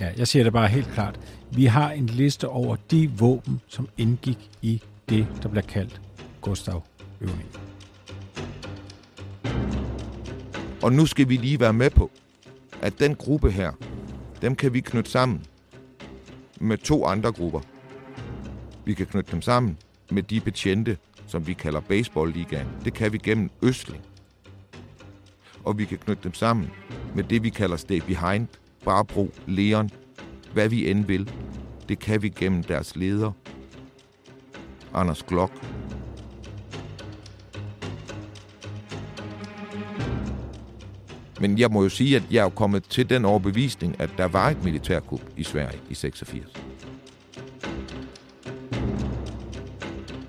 Ja, jeg siger det bare helt klart. Vi har en liste over de våben, som indgik i det, der bliver kaldt Gustav-øvningen. Og nu skal vi lige være med på, at den gruppe her, dem kan vi knytte sammen med to andre grupper. Vi kan knytte dem sammen med de betjente, som vi kalder baseballligaen. Det kan vi gennem Østling. Og vi kan knytte dem sammen med det, vi kalder Stay Behind, Barbro, Leon, hvad vi end vil. Det kan vi gennem deres leder, Anders Glock. Men jeg må jo sige, at jeg er kommet til den overbevisning, at der var et militærkup i Sverige i 86.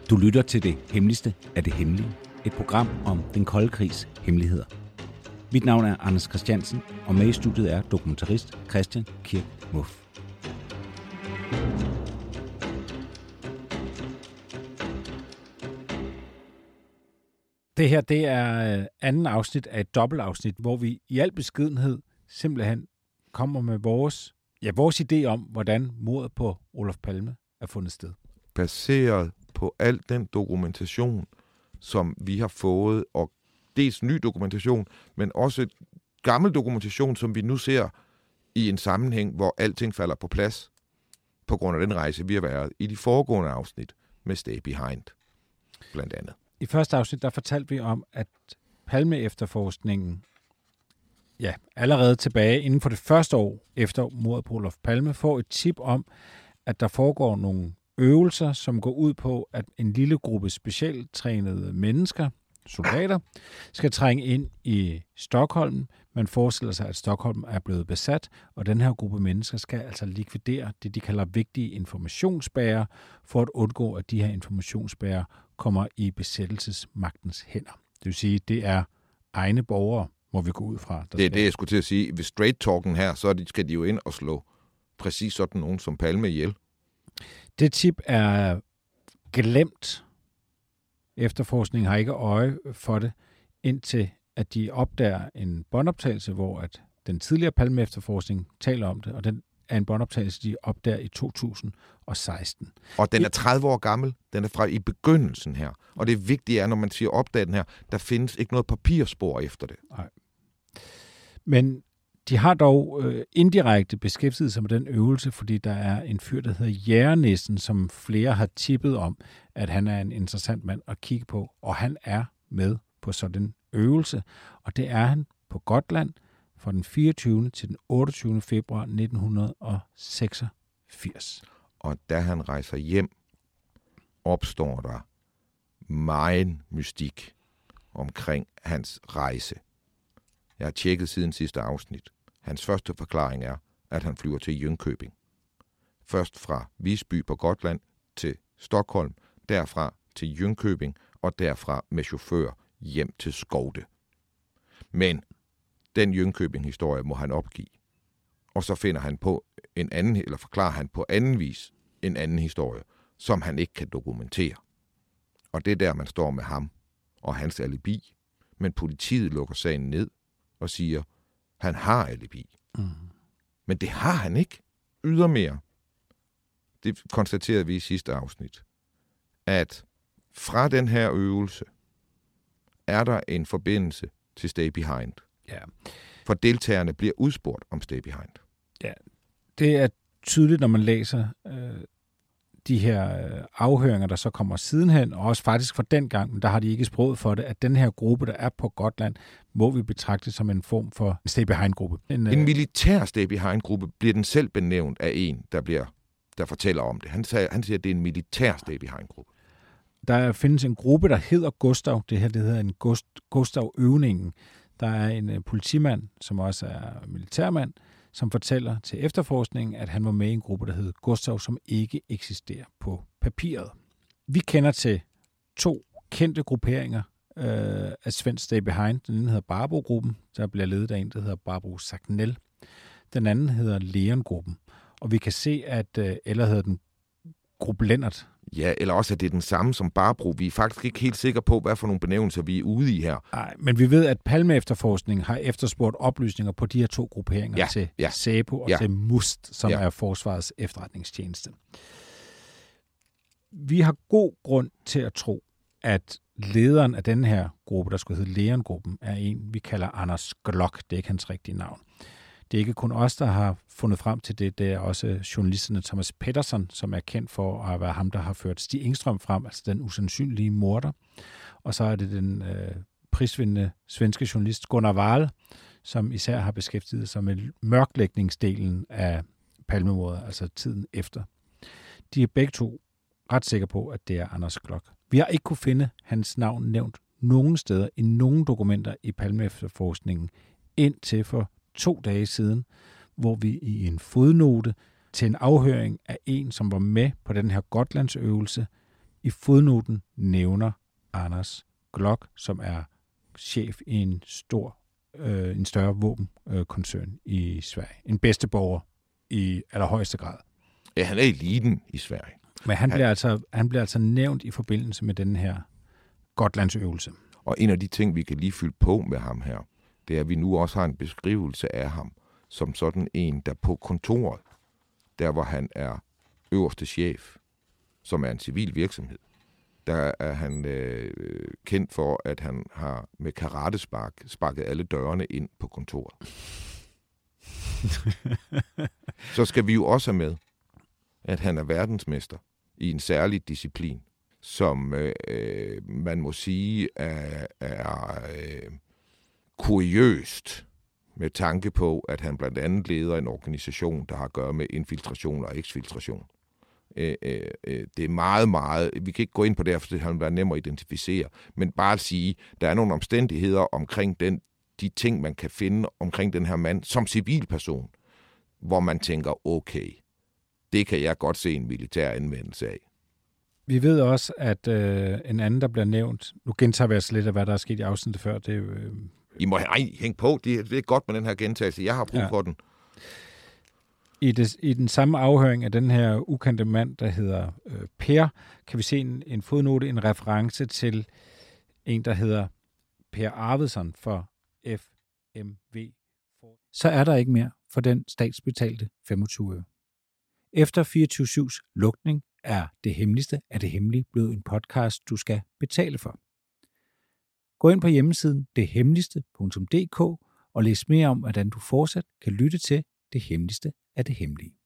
Du lytter til det hemmeligste af det hemmelige. Et program om den kolde krigs hemmeligheder. Mit navn er Anders Christiansen, og med i studiet er dokumentarist Christian Kirk Muff. Det her, det er øh, anden afsnit af et dobbeltafsnit, hvor vi i al beskedenhed simpelthen kommer med vores, ja, vores idé om, hvordan mordet på Olof Palme er fundet sted. Baseret på al den dokumentation, som vi har fået, og dels ny dokumentation, men også gammel dokumentation, som vi nu ser i en sammenhæng, hvor alting falder på plads på grund af den rejse, vi har været i de foregående afsnit med Stay Behind, blandt andet. I første afsnit, der fortalte vi om, at Palme-efterforskningen, ja, allerede tilbage inden for det første år efter mordet på Olof Palme, får et tip om, at der foregår nogle øvelser, som går ud på, at en lille gruppe specialtrænede mennesker, soldater, skal trænge ind i Stockholm. Man forestiller sig, at Stockholm er blevet besat, og den her gruppe mennesker skal altså likvidere det, de kalder vigtige informationsbærer, for at undgå, at de her informationsbærer kommer i besættelsesmagtens hænder. Det vil sige, det er egne borgere, må vi gå ud fra. Der Det er det, jeg skulle til at sige. Ved straight talken her, så skal de jo ind og slå præcis sådan nogen som Palme ihjel. Det tip er glemt. Efterforskningen har ikke øje for det, indtil at de opdager en båndoptagelse, hvor at den tidligere Palme-efterforskning taler om det, og den er en båndoptagelse, de opdager i 2016. Og den er 30 år gammel. Den er fra i begyndelsen her. Og det vigtige er, når man siger opdag den her, der findes ikke noget papirspor efter det. Men de har dog øh, indirekte beskæftiget sig med den øvelse, fordi der er en fyr, der hedder Jærnissen, som flere har tippet om, at han er en interessant mand at kigge på, og han er med på sådan en øvelse, og det er han på Gotland fra den 24. til den 28. februar 1986. Og da han rejser hjem, opstår der meget mystik omkring hans rejse. Jeg har tjekket siden sidste afsnit. Hans første forklaring er, at han flyver til Jönköping. Først fra Visby på Gotland til Stockholm, derfra til Jönköping og derfra med chauffør hjem til Skovde. Men den Jönköping-historie må han opgive. Og så finder han på en anden, eller forklarer han på anden vis en anden historie, som han ikke kan dokumentere. Og det er der, man står med ham og hans alibi. Men politiet lukker sagen ned og siger, han har alibi. Mm. Men det har han ikke. Ydermere. Det konstaterede vi i sidste afsnit. At fra den her øvelse er der en forbindelse til Stay Behind. Ja. For deltagerne bliver udspurgt om Stay Behind. Det er tydeligt, når man læser øh, de her øh, afhøringer, der så kommer sidenhen, og også faktisk fra den gang, men der har de ikke sproget for det, at den her gruppe, der er på Gotland, må vi betragte som en form for stay behind-gruppe. En, øh, En militær Stay Behind-gruppe bliver den selv benævnt af en, der bliver der fortæller om det. Han, sagde, han siger, at det er en militær Stay Behind-gruppe. der findes en gruppe, der hedder Gustav. Det her det hedder en Gust, Gustav-øvningen. Der er en øh, politimand, som også er militærmand, som fortæller til efterforskningen, at han var med i en gruppe, der hed Gustav, som ikke eksisterer på papiret. Vi kender til to kendte grupperinger øh, af Svensk Stay Behind. Den ene hedder Barbro-gruppen, der bliver ledet af en, der hedder Barbro Sagnel. Den anden hedder Leon-gruppen. Og vi kan se, at, øh, eller hedder den Gruppe Lennart. Ja, eller også at det er den samme som Barbro. Vi er faktisk ikke helt sikre på, hvad for nogle benævnelser vi er ude i her. Nej, men vi ved, at Palme Efterforskning har efterspurgt oplysninger på de her to grupperinger Ja, til ja, SEPO og ja. til MUST, som Ja. er Forsvarets efterretningstjeneste. Vi har god grund til at tro, at lederen af den her gruppe, der skulle hedde Leon-gruppen, er en, vi kalder Anders Glock. Det er ikke hans rigtige navn. Det er ikke kun os, der har fundet frem til det. Det er også journalisterne Thomas Pettersson, som er kendt for at være ham, der har ført Stig Engstrøm frem, altså den usandsynlige morder. Og så er det den øh, prisvindende svenske journalist Gunnar Wahl, som især har beskæftiget sig med mørklægningsdelen af palmemordet, altså tiden efter. De er begge to ret sikre på, at det er Anders Glock. Vi har ikke kunne finde hans navn nævnt nogen steder i nogen dokumenter i palmeefterforskningen indtil for to dage siden, hvor vi i en fodnote til en afhøring af en, som var med på den her Gotlandsøvelse, i fodnoten nævner Anders Glock, som er chef i en stor, øh, en større våbenkoncern i Sverige. En bedsteborger i allerhøjeste grad. Ja, han er eliten i Sverige. Men han Han- bliver, altså, han bliver altså nævnt i forbindelse med den her Gotlandsøvelse. Og en af de ting, vi kan lige fylde på med ham her, det er, at vi nu også har en beskrivelse af ham som sådan en, der på kontoret, der hvor han er øverste chef, som er en civil virksomhed, der er han øh, kendt for, at han har med karatespark sparket alle dørene ind på kontoret. Så skal vi jo også have med, at han er verdensmester i en særlig disciplin, som øh, øh, man må sige er, er øh, kuriøst med tanke på, at han blandt andet leder en organisation, der har at gøre med infiltration og eksfiltration. Øh, øh, det er meget, meget... Vi kan ikke gå ind på det her, for det har været nemt at identificere, men bare at sige, der er nogle omstændigheder omkring den, de ting, man kan finde omkring den her mand som civilperson, hvor man tænker, okay, det kan jeg godt se en militær anvendelse af. Vi ved også, at øh, en anden, der bliver nævnt, nu gentager vi altså lidt af, hvad der er sket i afsnittet før, det er jo, øh, i må nej, hænge på, det, er- det er godt med den her gentagelse. Jeg har brug ja. for den. I, det, I den samme afhøring af den her ukendte mand, der hedder øh, Per, kan vi se en, en fodnote, en reference til en, der hedder Per Arvidsson for FMV. Så er der ikke mere for den statsbetalte 25 øre. Efter 24-7's lukning er det hemmeligste af det hemmelige blevet en podcast, du skal betale for. Gå ind på hjemmesiden dethemmeligste.dk og læs mere om, hvordan du fortsat kan lytte til det hemmeligste af det hemmelige.